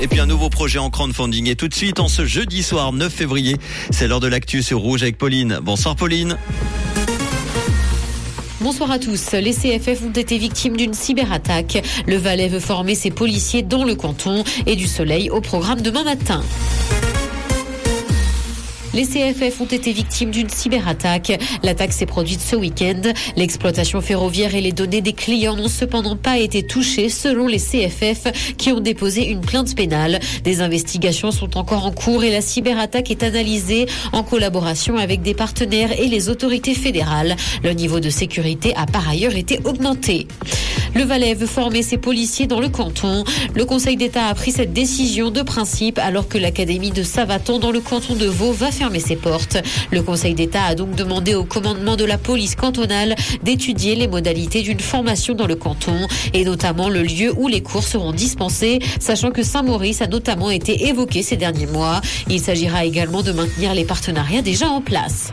Et puis un nouveau projet en crowdfunding. Et tout de suite, en ce jeudi soir 9 février, c'est l'heure de l'actu sur Rouge avec Pauline. Bonsoir Pauline. Bonsoir à tous. Les CFF ont été victimes d'une cyberattaque. Le Valais veut former ses policiers dans le canton et du soleil au programme demain matin. Les CFF ont été victimes d'une cyberattaque. L'attaque s'est produite ce week-end. L'exploitation ferroviaire et les données des clients n'ont cependant pas été touchées selon les CFF qui ont déposé une plainte pénale. Des investigations sont encore en cours et la cyberattaque est analysée en collaboration avec des partenaires et les autorités fédérales. Le niveau de sécurité a par ailleurs été augmenté. Le Valais veut former ses policiers dans le canton. Le Conseil d'État a pris cette décision de principe alors que l'Académie de Savaton dans le canton de Vaud va fermer ses portes. Le Conseil d'État a donc demandé au commandement de la police cantonale d'étudier les modalités d'une formation dans le canton et notamment le lieu où les cours seront dispensés, sachant que Saint-Maurice a notamment été évoqué ces derniers mois. Il s'agira également de maintenir les partenariats déjà en place.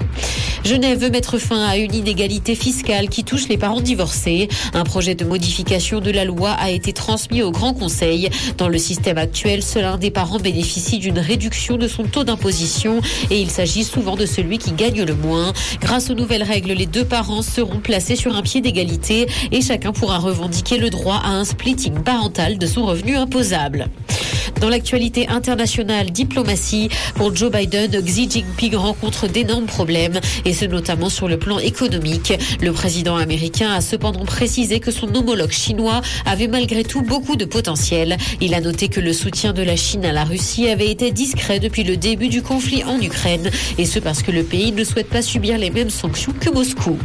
Genève veut mettre fin à une inégalité fiscale qui touche les parents divorcés. Un projet de modification de la loi a été transmis au Grand Conseil. Dans le système actuel, seul un des parents bénéficie d'une réduction de son taux d'imposition et il s'agit souvent de celui qui gagne le moins. Grâce aux nouvelles règles, les deux parents seront placés sur un pied d'égalité et chacun pourra revendiquer le droit à un splitting parental de son revenu imposable. Dans l'actualité internationale, diplomatie, pour Joe Biden, Xi Jinping rencontre d'énormes problèmes, et ce notamment sur le plan économique. Le président américain a cependant précisé que son homologue chinois avait malgré tout beaucoup de potentiel. Il a noté que le soutien de la Chine à la Russie avait été discret depuis le début du conflit en Ukraine, et ce parce que le pays ne souhaite pas subir les mêmes sanctions que Moscou.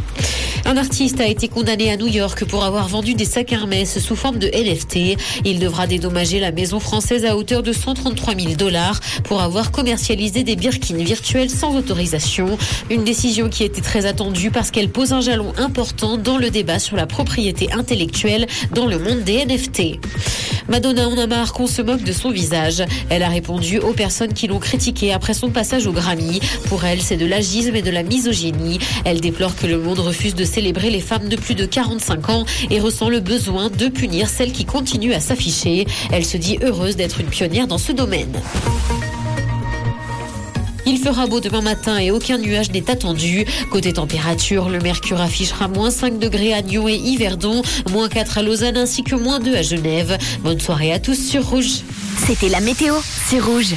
Un artiste a été condamné à New York pour avoir vendu des sacs Hermès sous forme de NFT. Il devra dédommager la maison française à hauteur de 133 000 dollars pour avoir commercialisé des birkins virtuelles sans autorisation. Une décision qui était très attendue parce qu'elle pose un jalon important dans le débat sur la propriété intellectuelle dans le monde des NFT. Madonna en a marre qu'on se moque de son visage. Elle a répondu aux personnes qui l'ont critiquée après son passage au Grammy. Pour elle, c'est de l'agisme et de la misogynie. Elle déplore que le monde refuse de célébrer les femmes de plus de 45 ans et ressent le besoin de punir celles qui continuent à s'afficher. Elle se dit heureuse d'être une pionnière dans ce domaine. Il fera beau demain matin et aucun nuage n'est attendu. Côté température, le mercure affichera moins 5 degrés à Nyon et Yverdon, moins 4 à Lausanne ainsi que moins 2 à Genève. Bonne soirée à tous sur Rouge. C'était la météo, c'est Rouge.